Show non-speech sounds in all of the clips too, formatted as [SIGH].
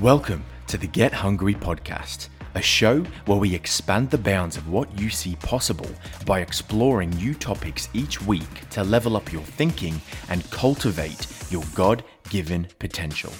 Welcome to the Get Hungry podcast, a show where we expand the bounds of what you see possible by exploring new topics each week to level up your thinking and cultivate your God given potential.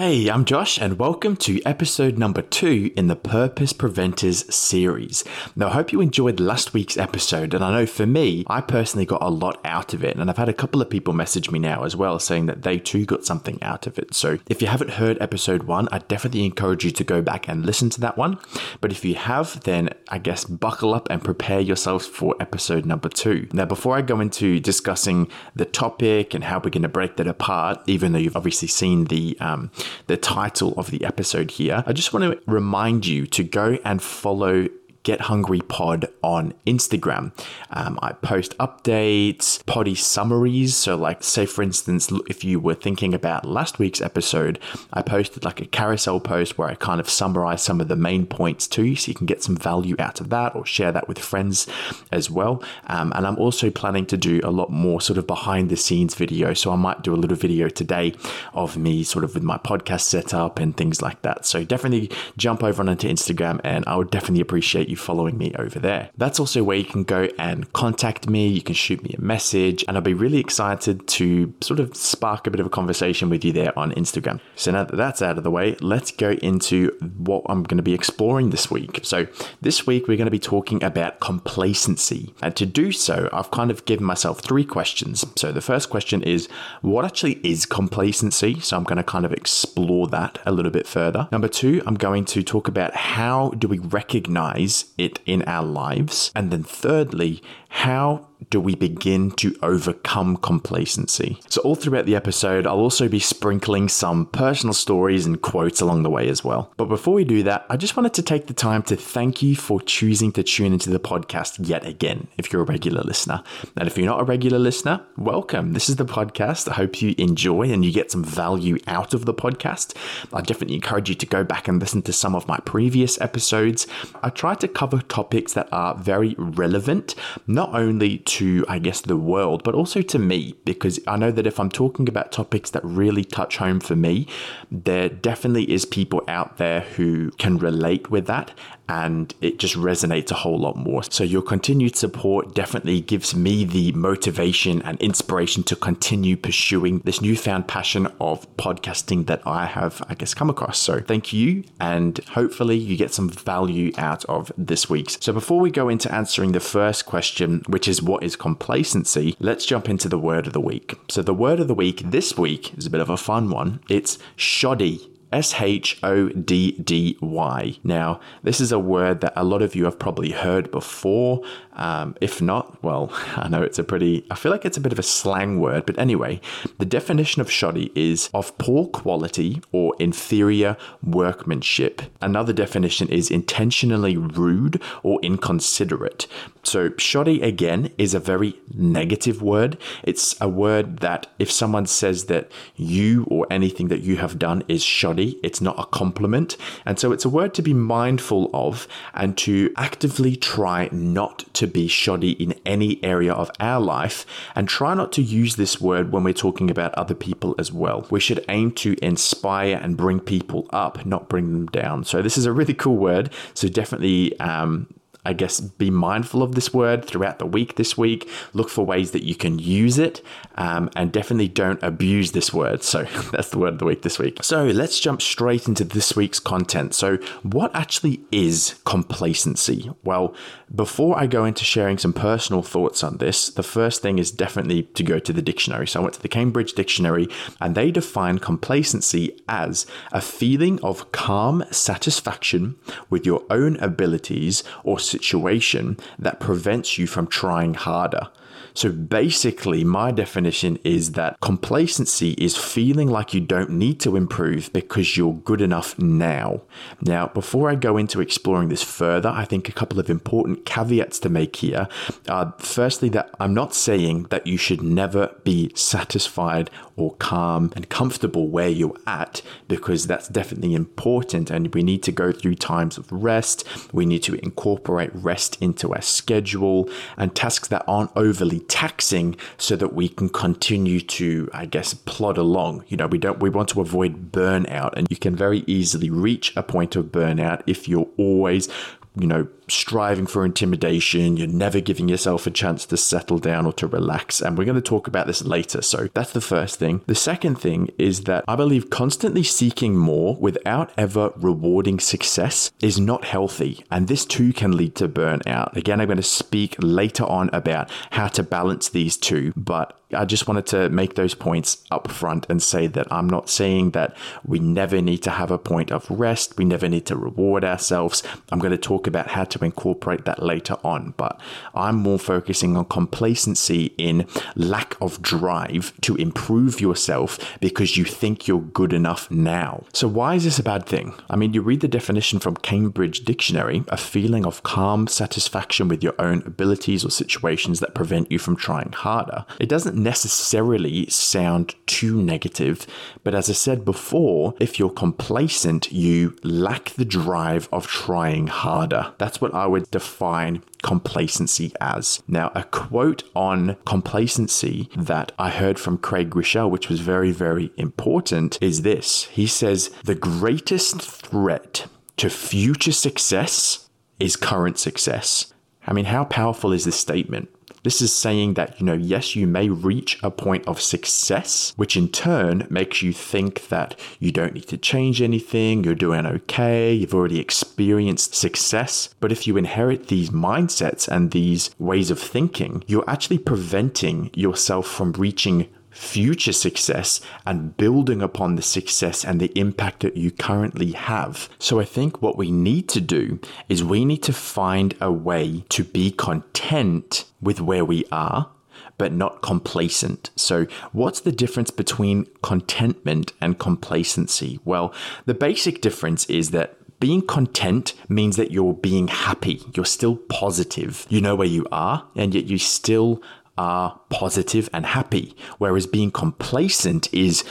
Hey, I'm Josh, and welcome to episode number two in the Purpose Preventers series. Now, I hope you enjoyed last week's episode, and I know for me, I personally got a lot out of it, and I've had a couple of people message me now as well saying that they too got something out of it. So, if you haven't heard episode one, I definitely encourage you to go back and listen to that one. But if you have, then I guess buckle up and prepare yourselves for episode number two. Now, before I go into discussing the topic and how we're going to break that apart, even though you've obviously seen the um, the title of the episode here, I just want to remind you to go and follow Get Hungry Pod on Instagram. Um, I post updates, poddy summaries. So, like, say for instance, if you were thinking about last week's episode, I posted like a carousel post where I kind of summarize some of the main points too, so you can get some value out of that or share that with friends as well. Um, and I'm also planning to do a lot more sort of behind the scenes video. So, I might do a little video today of me sort of with my podcast setup and things like that. So, definitely jump over onto Instagram and I would definitely appreciate you following me over there. That's also where you can go and contact me. You can shoot me a message, and I'll be really excited to sort of spark a bit of a conversation with you there on Instagram. So now that that's out of the way, let's go into what I'm going to be exploring this week. So this week we're going to be talking about complacency. And to do so, I've kind of given myself three questions. So the first question is what actually is complacency? So I'm going to kind of explore that a little bit further. Number two, I'm going to talk about how do we recognize it in our lives? And then thirdly, how do we begin to overcome complacency? So, all throughout the episode, I'll also be sprinkling some personal stories and quotes along the way as well. But before we do that, I just wanted to take the time to thank you for choosing to tune into the podcast yet again, if you're a regular listener. And if you're not a regular listener, welcome. This is the podcast. I hope you enjoy and you get some value out of the podcast. I definitely encourage you to go back and listen to some of my previous episodes. I try to cover topics that are very relevant, not only to, I guess, the world, but also to me, because I know that if I'm talking about topics that really touch home for me, there definitely is people out there who can relate with that and it just resonates a whole lot more. So your continued support definitely gives me the motivation and inspiration to continue pursuing this newfound passion of podcasting that I have, I guess, come across. So thank you, and hopefully you get some value out of this week's. So before we go into answering the first question, which is what is complacency, let's jump into the word of the week. So the word of the week this week is a bit of a fun one. It's shoddy. S H O D D Y. Now, this is a word that a lot of you have probably heard before. Um, if not, well, [LAUGHS] I know it's a pretty, I feel like it's a bit of a slang word, but anyway, the definition of shoddy is of poor quality or inferior workmanship. Another definition is intentionally rude or inconsiderate. So, shoddy again is a very negative word. It's a word that if someone says that you or anything that you have done is shoddy, it's not a compliment. And so, it's a word to be mindful of and to actively try not to be shoddy in any area of our life and try not to use this word when we're talking about other people as well. We should aim to inspire and bring people up, not bring them down. So, this is a really cool word. So, definitely um, I guess, be mindful of this word throughout the week this week. Look for ways that you can use it um, and definitely don't abuse this word. So [LAUGHS] that's the word of the week this week. So let's jump straight into this week's content. So, what actually is complacency? Well, before I go into sharing some personal thoughts on this, the first thing is definitely to go to the dictionary. So, I went to the Cambridge Dictionary and they define complacency as a feeling of calm satisfaction with your own abilities or situation that prevents you from trying harder. So basically, my definition is that complacency is feeling like you don't need to improve because you're good enough now. Now, before I go into exploring this further, I think a couple of important caveats to make here are firstly, that I'm not saying that you should never be satisfied or calm and comfortable where you're at because that's definitely important and we need to go through times of rest. We need to incorporate rest into our schedule and tasks that aren't overly taxing so that we can continue to, I guess, plod along. You know, we don't, we want to avoid burnout and you can very easily reach a point of burnout if you're always you know, striving for intimidation. You're never giving yourself a chance to settle down or to relax. And we're going to talk about this later. So that's the first thing. The second thing is that I believe constantly seeking more without ever rewarding success is not healthy. And this too can lead to burnout. Again, I'm going to speak later on about how to balance these two. But I just wanted to make those points up front and say that I'm not saying that we never need to have a point of rest, we never need to reward ourselves. I'm going to talk about how to incorporate that later on, but I'm more focusing on complacency in lack of drive to improve yourself because you think you're good enough now. So, why is this a bad thing? I mean, you read the definition from Cambridge Dictionary a feeling of calm satisfaction with your own abilities or situations that prevent you from trying harder. It doesn't necessarily sound too negative, but as I said before, if you're complacent, you lack the drive of trying harder. That's what I would define complacency as. Now, a quote on complacency that I heard from Craig Groeschel, which was very, very important, is this. He says, The greatest threat to future success is current success. I mean, how powerful is this statement? This is saying that, you know, yes, you may reach a point of success, which in turn makes you think that you don't need to change anything, you're doing okay, you've already experienced success. But if you inherit these mindsets and these ways of thinking, you're actually preventing yourself from reaching future success and building upon the success and the impact that you currently have. So I think what we need to do is we need to find a way to be content with where we are but not complacent. So, what's the difference between contentment and complacency? Well, the basic difference is that being content means that you're being happy. You're still positive. You know where you are, and yet you still are positive and happy. Whereas being complacent is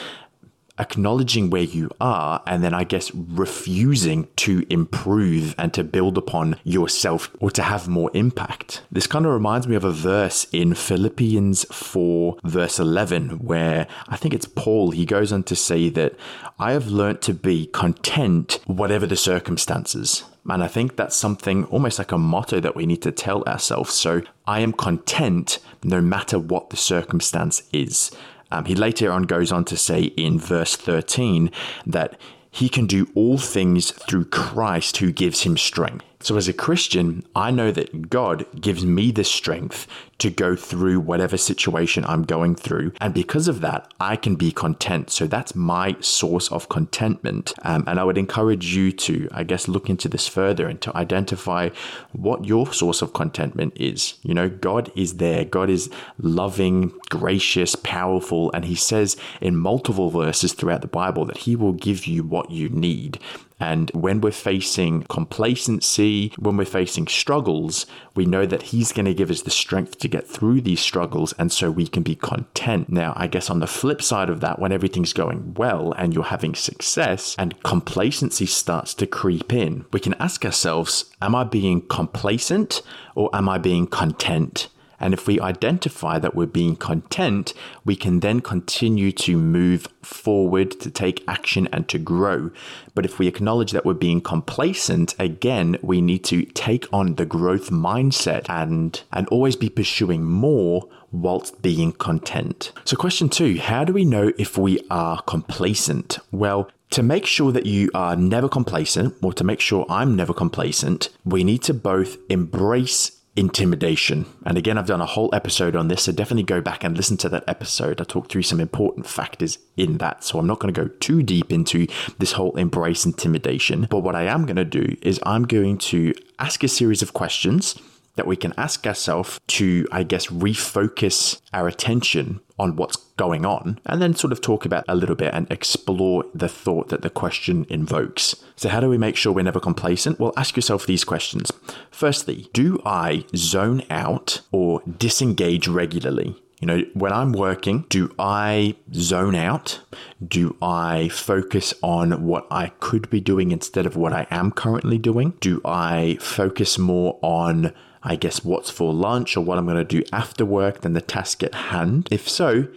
acknowledging where you are and then I guess refusing to improve and to build upon yourself or to have more impact. This kind of reminds me of a verse in Philippians 4, verse 11, where I think it's Paul, he goes on to say that I have learnt to be content whatever the circumstances. And I think that's something almost like a motto that we need to tell ourselves. So I am content no matter what the circumstance is. Um, he later on goes on to say in verse 13 that he can do all things through Christ who gives him strength. So, as a Christian, I know that God gives me the strength to go through whatever situation I'm going through. And because of that, I can be content. So, that's my source of contentment. Um, and I would encourage you to, I guess, look into this further and to identify what your source of contentment is. You know, God is there, God is loving, gracious, powerful. And He says in multiple verses throughout the Bible that He will give you what you need. And when we're facing complacency, when we're facing struggles, we know that He's going to give us the strength to get through these struggles. And so we can be content. Now, I guess on the flip side of that, when everything's going well and you're having success and complacency starts to creep in, we can ask ourselves, Am I being complacent or am I being content? And if we identify that we're being content, we can then continue to move forward, to take action, and to grow. But if we acknowledge that we're being complacent, again, we need to take on the growth mindset and, and always be pursuing more whilst being content. So, question two How do we know if we are complacent? Well, to make sure that you are never complacent, or to make sure I'm never complacent, we need to both embrace intimidation. And again, I've done a whole episode on this, so definitely go back and listen to that episode. I talked through some important factors in that. So I'm not going to go too deep into this whole embrace intimidation. But what I am going to do is I'm going to ask a series of questions that we can ask ourselves to, I guess, refocus our attention on what's going on and then sort of talk about a little bit and explore the thought that the question invokes. So, how do we make sure we're never complacent? Well, ask yourself these questions. Firstly, do I zone out or disengage regularly? You know, when I'm working, do I zone out? Do I focus on what I could be doing instead of what I am currently doing? Do I focus more on I guess, what's for lunch or what I'm going to do after work than the task at hand? If so,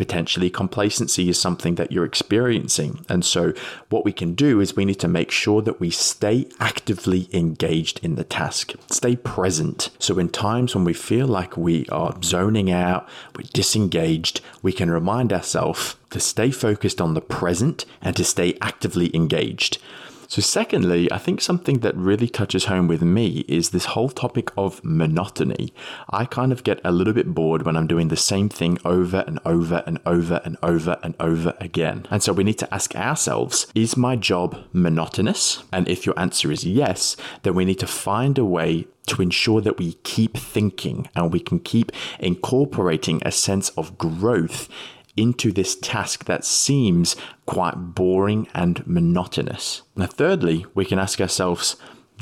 potentially complacency is something that you're experiencing. And so, what we can do is we need to make sure that we stay actively engaged in the task, stay present. So, in times when we feel like we are zoning out, we're disengaged, we can remind ourselves to stay focused on the present and to stay actively engaged. So, secondly, I think something that really touches home with me is this whole topic of monotony. I kind of get a little bit bored when I'm doing the same thing over and over and over and over and over again. And so we need to ask ourselves is my job monotonous? And if your answer is yes, then we need to find a way to ensure that we keep thinking and we can keep incorporating a sense of growth into this task that seems quite boring and monotonous. Now, thirdly, we can ask ourselves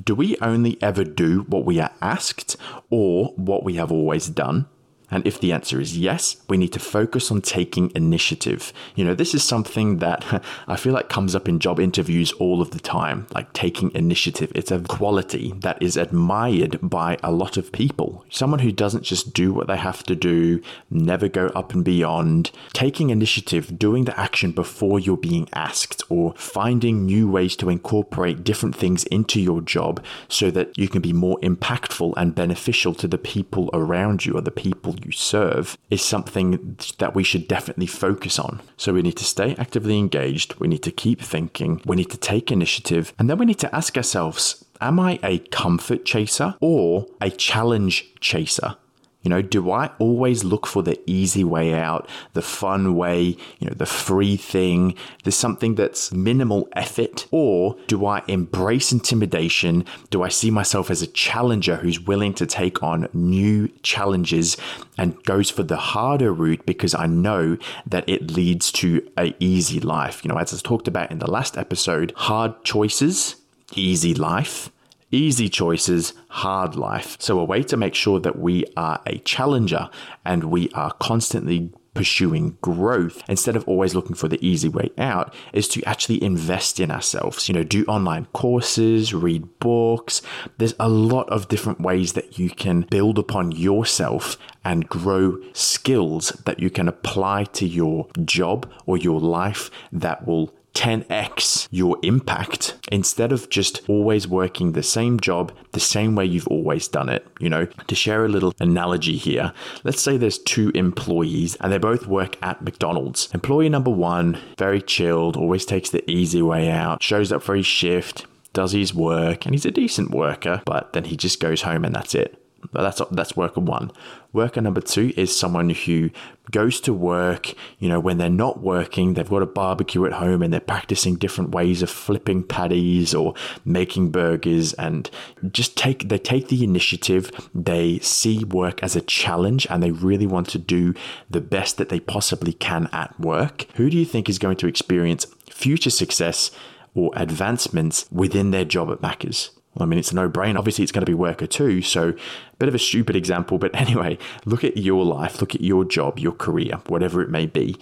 do we only ever do what we are asked or what we have always done? And if the answer is yes, we need to focus on taking initiative. You know, this is something that [LAUGHS] I feel like comes up in job interviews all of the time, like taking initiative. It's a quality that is admired by a lot of people. Someone who doesn't just do what they have to do, never go up and beyond. Taking initiative, doing the action before you're being asked, or finding new ways to incorporate different things into your job so that you can be more impactful and beneficial to the people around you or the people you serve is something that we should definitely focus on. So we need to stay actively engaged, we need to keep thinking, we need to take initiative, and then we need to ask ourselves Am I a comfort chaser or a challenge chaser? You know, do I always look for the easy way out, the fun way, you know, the free thing, there's something that's minimal effort? Or do I embrace intimidation? Do I see myself as a challenger who's willing to take on new challenges and goes for the harder route because I know that it leads to a easy life? You know, as I talked about in the last episode, hard choices, easy life Easy choices, hard life. So, a way to make sure that we are a challenger and we are constantly pursuing growth instead of always looking for the easy way out is to actually invest in ourselves. You know, do online courses, read books. There's a lot of different ways that you can build upon yourself and grow skills that you can apply to your job or your life that will 10x your impact instead of just always working the same job the same way you've always done it. You know, to share a little analogy here, let's say there's two employees and they both work at McDonald's. Employee number one, very chilled, always takes the easy way out, shows up for his shift, does his work, and he's a decent worker, but then he just goes home and that's it. That's that's worker one. Worker number two is someone who goes to work, you know, when they're not working, they've got a barbecue at home and they're practicing different ways of flipping patties or making burgers and just take they take the initiative. They see work as a challenge and they really want to do the best that they possibly can at work. Who do you think is going to experience future success or advancements within their job at Macca's? I mean, it's a no brainer. Obviously, it's going to be worker two. So, bit of a stupid example. But [LAUGHS] anyway, look at your life, look at your job, your career, whatever it may be,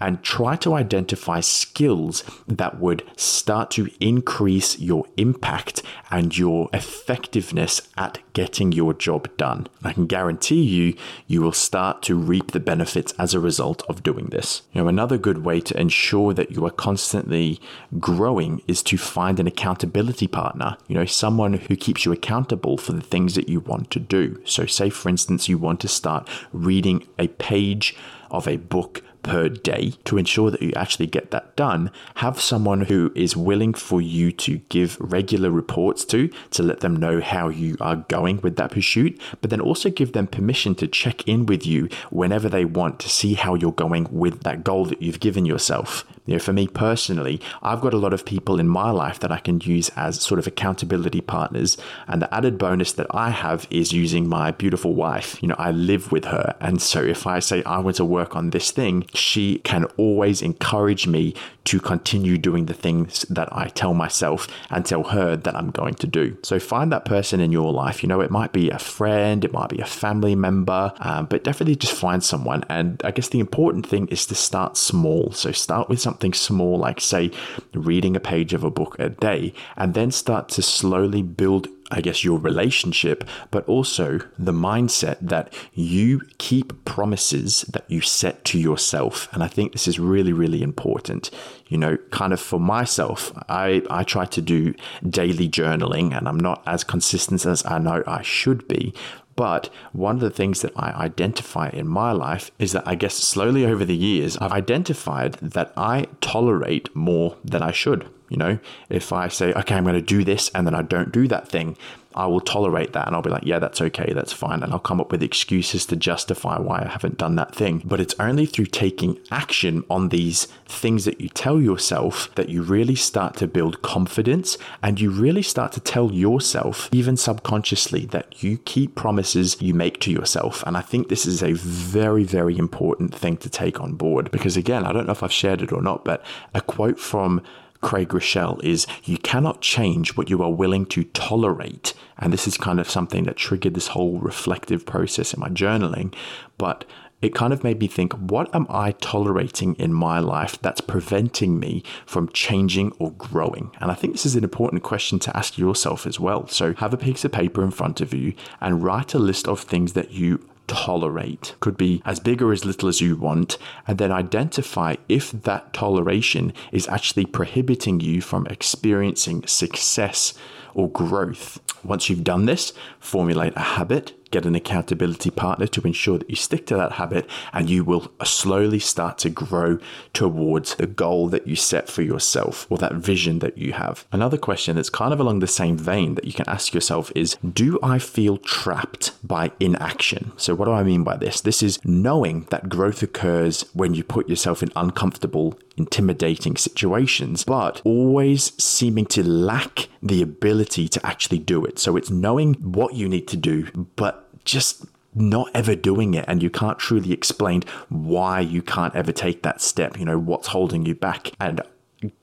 and try to identify skills that would start to increase your impact and your effectiveness at getting your job done. I can guarantee you, you will start to reap the benefits as a result of doing this. You know, another good way to ensure that you are constantly growing is to find an accountability partner, you know, someone who keeps you accountable for the things that you want to do. So, say for instance, you want to start reading a page of a book per day to ensure that you actually get that done. Have someone who is willing for you to give regular reports to to let them know how you are going with that pursuit, but then also give them permission to check in with you whenever they want to see how you're going with that goal that you've given yourself. You know, for me personally, I've got a lot of people in my life that I can use as sort of accountability partners. And the added bonus that I have is using my beautiful wife. You know, I live with her. And so if I say I want to work on this thing, she can always encourage me to continue doing the things that I tell myself and tell her that I'm going to do. So find that person in your life. You know, it might be a friend, it might be a family member, um, but definitely just find someone. And I guess the important thing is to start small. So start with something small, like say reading a page of a book a day, and then start to slowly build I guess, your relationship, but also the mindset that you keep promises that you set to yourself. And I think this is really, really important. You know, kind of for myself, I, I try to do daily journaling and I'm not as consistent as I know I should be. But one of the things that I identify in my life is that I guess slowly over the years, I've identified that I tolerate more than I should. You know, if I say, okay, I'm going to do this and then I don't do that thing, I will tolerate that and I'll be like, yeah, that's okay, that's fine. And I'll come up with excuses to justify why I haven't done that thing. But it's only through taking action on these things that you tell yourself that you really start to build confidence and you really start to tell yourself, even subconsciously, that you keep promises you make to yourself. And I think this is a very, very important thing to take on board because, again, I don't know if I've shared it or not, but a quote from Craig Groeschel is you cannot change what you are willing to tolerate. And this is kind of something that triggered this whole reflective process in my journaling. But it kind of made me think what am I tolerating in my life that's preventing me from changing or growing? And I think this is an important question to ask yourself as well. So have a piece of paper in front of you and write a list of things that you tolerate. Could be as big or as little as you want, and then identify if that toleration is actually prohibiting you from experiencing success or growth. Once you've done this, formulate a habit get an accountability partner to ensure that you stick to that habit and you will slowly start to grow towards the goal that you set for yourself or that vision that you have. Another question that's kind of along the same vein that you can ask yourself is Do I feel trapped by inaction? So, what do I mean by this? This is knowing that growth occurs when you put yourself in uncomfortable intimidating situations, but always seeming to lack the ability to actually do it. So it's knowing what you need to do, but just not ever doing it and you can't truly explain why you can't ever take that step you know what's holding you back. And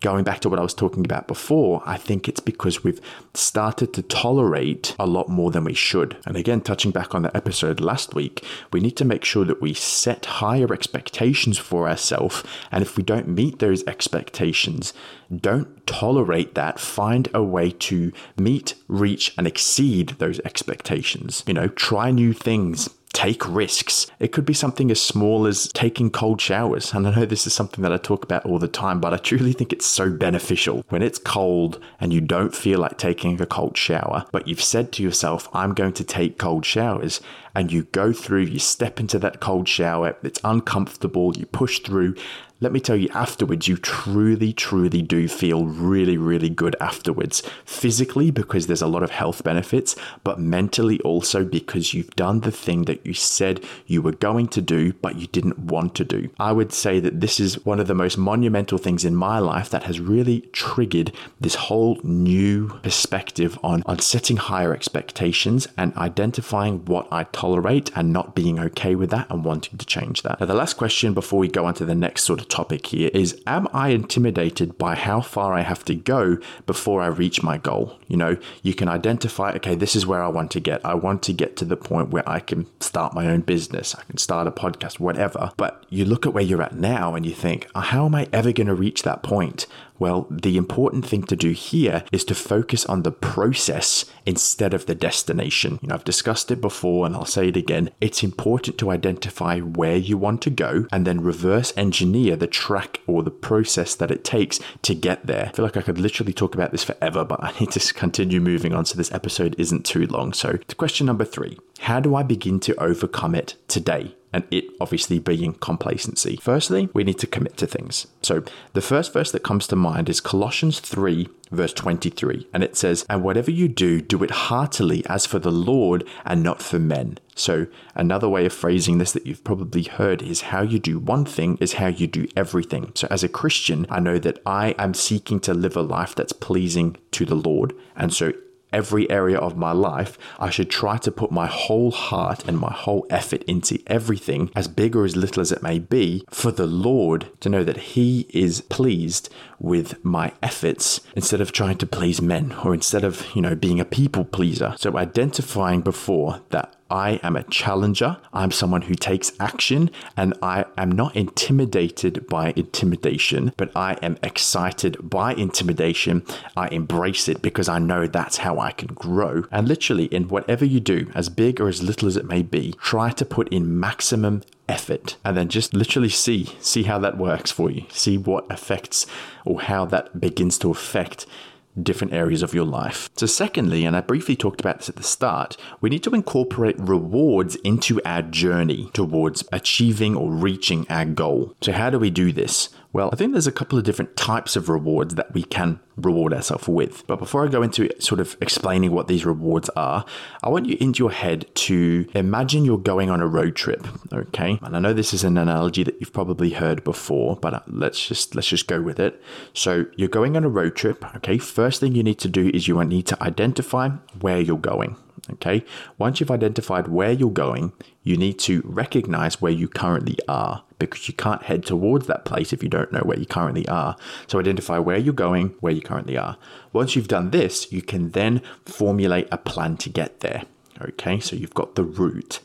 going back to what I was talking about before, I think it's because we've started to tolerate a lot more than we should. And again, touching back on the episode last week, we need to make sure that we set higher expectations for ourselves. And if we don't meet those expectations, don't tolerate that. Find a way to meet, reach, and exceed those expectations. You know, try new things, take risks. It could be something as small as taking cold showers. And I know this is something that I talk about all the time, but I truly think it's so beneficial. When it's cold and you don't feel like taking a cold shower, but you've said to yourself, I'm going to take cold showers, and you go through, you step into that cold shower, it's uncomfortable, you push through, let me tell you, afterwards, you truly, truly do feel really, really good afterwards. Physically, because there's a lot of health benefits, but mentally also because you've done the thing that you said you were going to do, but you didn't want to do. I would say that this is one of the most monumental things in my life that has really triggered this whole new perspective on, on setting higher expectations and identifying what I tolerate and not being okay with that and wanting to change that. Now, the last question before we go on to the next sort of topic here is Am I intimidated by how far I have to go before I reach my goal? You know, you can identify, okay, this is where I want to get. I want to get to the point where I can start my own business, I can start a podcast, whatever. But you look at where you're at now and you think, how am I ever going to reach that point? Well, the important thing to do here is to focus on the process instead of the destination. You know, I've discussed it before and I'll say it again. It's important to identify where you want to go and then reverse engineer the track or the process that it takes to get there. I feel like I could literally talk about this forever, but I need to continue moving on so this episode isn't too long. So, to question number three How do I begin to overcome it today? And it obviously being complacency. Firstly, we need to commit to things. So the first verse that comes to mind is Colossians 3, verse 23, and it says, And whatever you do, do it heartily as for the Lord and not for men. So another way of phrasing this that you've probably heard is how you do one thing is how you do everything. So as a Christian, I know that I am seeking to live a life that's pleasing to the Lord. And so every area of my life, I should try to put my whole heart and my whole effort into everything, as big or as little as it may be, for the Lord to know that He is pleased with my efforts instead of trying to please men or instead of, you know, being a people pleaser. So identifying before that I am a challenger. I'm someone who takes action and I am not intimidated by intimidation, but I am excited by intimidation. I embrace it because I know that's how I can grow. And literally, in whatever you do, as big or as little as it may be, try to put in maximum effort and then just literally see see how that works for you see what affects or how that begins to affect different areas of your life. So, secondly, and I briefly talked about this at the start, we need to incorporate rewards into our journey towards achieving or reaching our goal. So, how do we do this? Well, I think there's a couple of different types of rewards that we can reward ourselves with. But before I go into sort of explaining what these rewards are, I want you into your head to imagine you're going on a road trip, okay? And I know this is an analogy that you've probably heard before, but uh, let's just let's just go with it. So, you're going on a road trip, okay? First thing you need to do is you need to identify where you're going. Okay, once you've identified where you're going, you need to recognize where you currently are because you can't head towards that place if you don't know where you currently are. So identify where you're going, where you currently are. Once you've done this, you can then formulate a plan to get there. Okay, so you've got the route.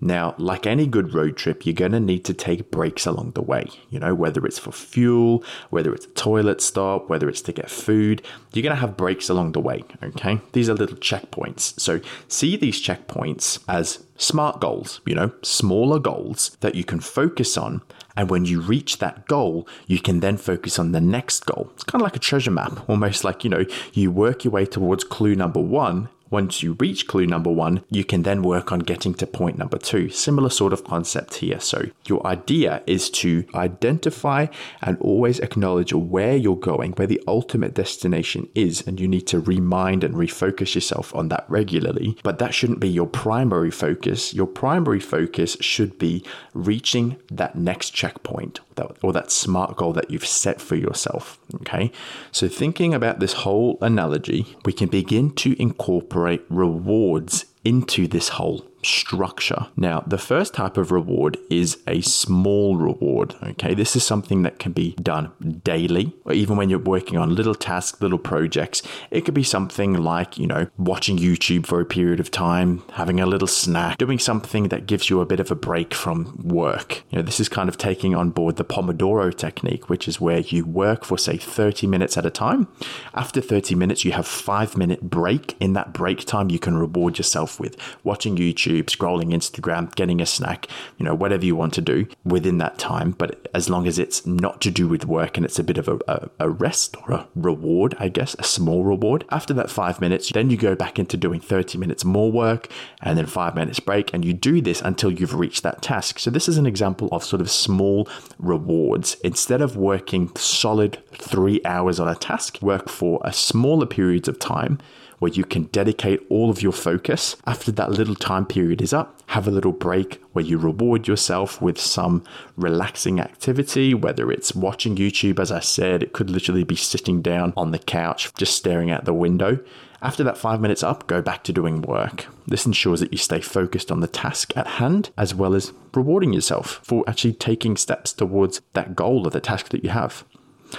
Now, like any good road trip, you're going to need to take breaks along the way. You know, whether it's for fuel, whether it's a toilet stop, whether it's to get food, you're going to have breaks along the way. Okay, these are little checkpoints. So, see these checkpoints as smart goals, you know, smaller goals that you can focus on. And when you reach that goal, you can then focus on the next goal. It's kind of like a treasure map, [LAUGHS] almost like, you know, you work your way towards clue number one once you reach clue number one, you can then work on getting to point number two. Similar sort of concept here. So, your idea is to identify and always acknowledge where you're going, where the ultimate destination is, and you need to remind and refocus yourself on that regularly. But that shouldn't be your primary focus. Your primary focus should be reaching that next checkpoint or that smart goal that you've set for yourself. Okay. So, thinking about this whole analogy, we can begin to incorporate rewards into this whole structure. Now, the first type of reward is a small reward. Okay, this is something that can be done daily, or even when you're working on little tasks, little projects. It could be something like, you know, watching YouTube for a period of time, having a little snack, doing something that gives you a bit of a break from work. You know, this is kind of taking on board the Pomodoro technique, which is where you work for, say, 30 minutes at a time. After 30 minutes, you have five minute break. In that break time, you can reward yourself with watching YouTube, scrolling Instagram, getting a snack, you know, whatever you want to do within that time. But as long as it's not to do with work and it's a bit of a, a, a rest or a reward, I guess, a small reward. After that five minutes, then you go back into doing 30 minutes more work and then five minutes break. And you do this until you've reached that task. So this is an example of sort of small rewards. Instead of working solid three hours on a task, work for a smaller periods of time where you can dedicate all of your focus. After that little time period is up, have a little break where you reward yourself with some relaxing activity, whether it's watching YouTube, as I said, it could literally be sitting down on the couch, just staring out the window. After that five minutes up, go back to doing work. This ensures that you stay focused on the task at hand, as well as rewarding yourself for actually taking steps towards that goal or the task that you have.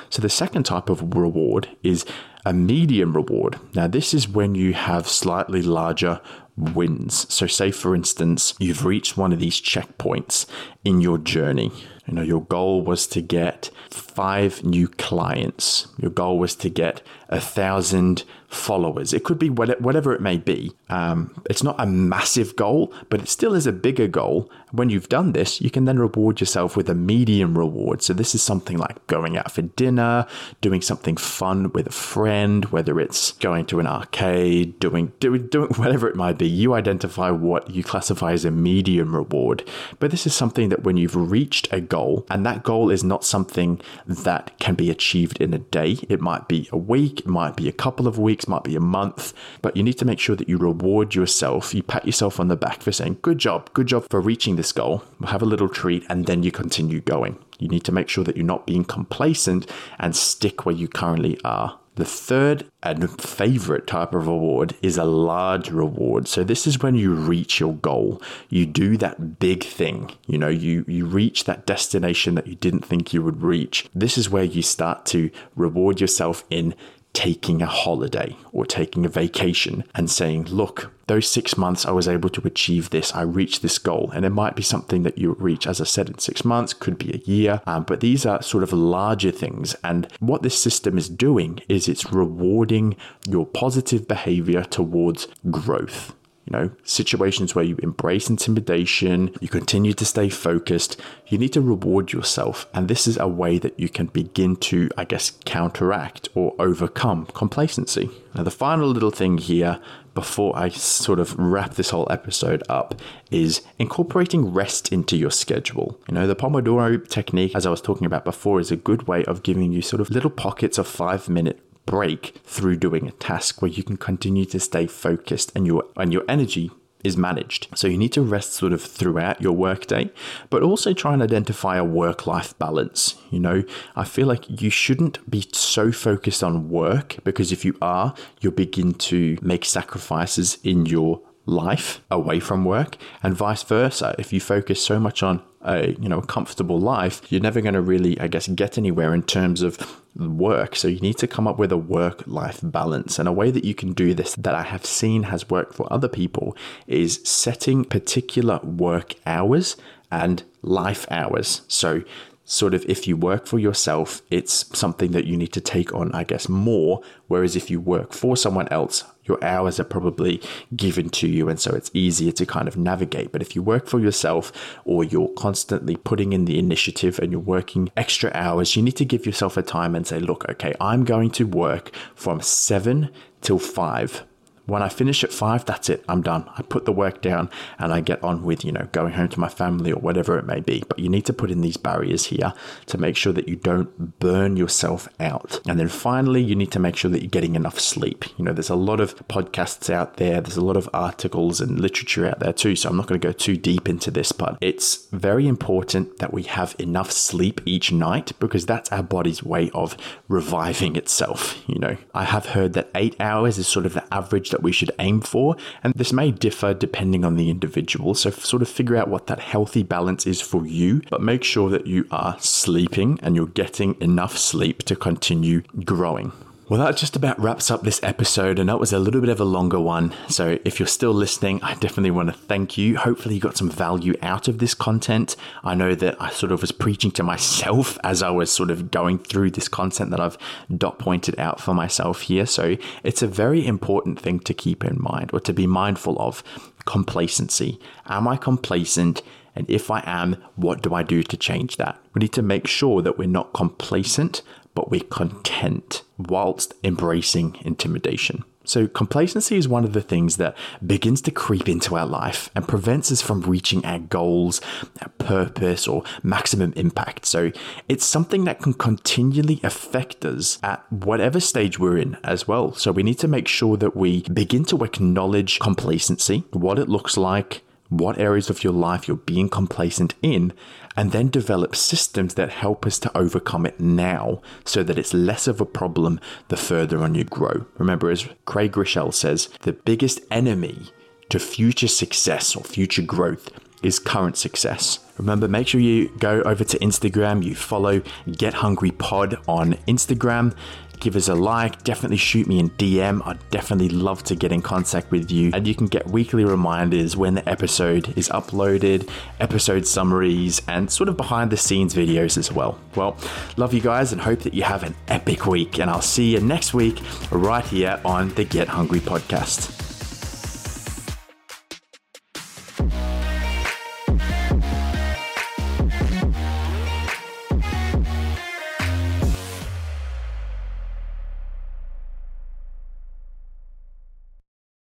So, the second type of reward is a medium reward. Now, this is when you have slightly larger wins. So, say for instance, you've reached one of these checkpoints in your journey. You know, your goal was to get five new clients. Your goal was to get a thousand followers. It could be whatever it may be. Um, it's not a massive goal, but it still is a bigger goal. When you've done this, you can then reward yourself with a medium reward. So this is something like going out for dinner, doing something fun with a friend whether it's going to an arcade, doing, doing, doing [LAUGHS] whatever it might be, you identify what you classify as a medium reward. But this is something that when you've reached a goal, and that goal is not something that can be achieved in a day, it might be a week, it might be a couple of weeks, might be a month, but you need to make sure that you reward yourself. You pat yourself on the back for saying, Good job, good job for reaching this goal. Have a little treat, and then you continue going. You need to make sure that you're not being complacent and stick where you currently are. The third and favorite type of reward is a large reward. So this is when you reach your goal. You do that big thing. You know, you you reach that destination that you didn't think you would reach. This is where you start to reward yourself in taking a holiday or taking a vacation and saying, look, those six months I was able to achieve this, I reached this goal. And it might be something that you reach, as I said, in six months, could be a year, um, but these are sort of larger things. And what this system is doing is it's rewarding your positive behavior towards growth you know, situations where you embrace intimidation, you continue to stay focused, you need to reward yourself. And this is a way that you can begin to, I guess, counteract or overcome complacency. Now, the final little thing here before I sort of wrap this whole episode up is incorporating rest into your schedule. You know, the Pomodoro technique, as I was talking about before, is a good way of giving you sort of little pockets of five minute break through doing a task where you can continue to stay focused and your and your energy is managed. So you need to rest sort of throughout your workday, but also try and identify a work life balance. You know, I feel like you shouldn't be so focused on work because if you are, you'll begin to make sacrifices in your life away from work and vice versa if you focus so much on a you know comfortable life you're never going to really i guess get anywhere in terms of work. So you need to come up with a work life balance. And a way that you can do this that i have seen has worked for other people is setting particular work hours and life hours. So sort of if you work for yourself, it's something that you need to take on, I guess, more. Whereas if you work for someone else, your hours are probably given to you. And so it's easier to kind of navigate. But if you work for yourself or you're constantly putting in the initiative and you're working extra hours, you need to give yourself a time and say, look, okay, I'm going to work from seven till five when I finish at five, that's it. I'm done. I put the work down and I get on with, you know, going home to my family or whatever it may be. But you need to put in these barriers here to make sure that you don't burn yourself out. And then finally, you need to make sure that you're getting enough sleep. You know, there's a lot of podcasts out there, there's a lot of articles and literature out there too. So I'm not going to go too deep into this, but it's very important that we have enough sleep each night because that's our body's way of reviving itself. You know, I have heard that eight hours is sort of the average that that we should aim for. And this may differ depending on the individual. So, sort of figure out what that healthy balance is for you, but make sure that you are sleeping and you're getting enough sleep to continue growing. Well, that just about wraps up this episode, and that was a little bit of a longer one. So, if you're still listening, I definitely want to thank you. Hopefully, you got some value out of this content. I know that I sort of was preaching to myself [LAUGHS] as I was sort of going through this content that I've dot pointed out for myself here. So, it's a very important thing to keep in mind or to be mindful of complacency. Am I complacent? And if I am, what do I do to change that? We need to make sure that we're not complacent, but we're content whilst embracing intimidation. So, complacency is one of the things that begins to creep into our life and prevents us from reaching our goals, our purpose, or maximum impact. So, it's something that can continually affect us at whatever stage we're in as well. So, we need to make sure that we begin to acknowledge complacency, what it looks like, what areas of your life you're being complacent in, and then develop systems that help us to overcome it now so that it's less of a problem the further on you grow. Remember, as Craig Groeschel says, the biggest enemy to future success or future growth is current success. Remember, make sure you go over to Instagram, you follow Get Hungry Pod on Instagram give us a like, definitely shoot me in DM. I'd definitely love to get in contact with you. And you can get weekly reminders when the episode is uploaded, episode summaries, and sort of behind the scenes videos as well. Well, love you guys and hope that you have an epic week. And I'll see you next week right here on the Get Hungry podcast.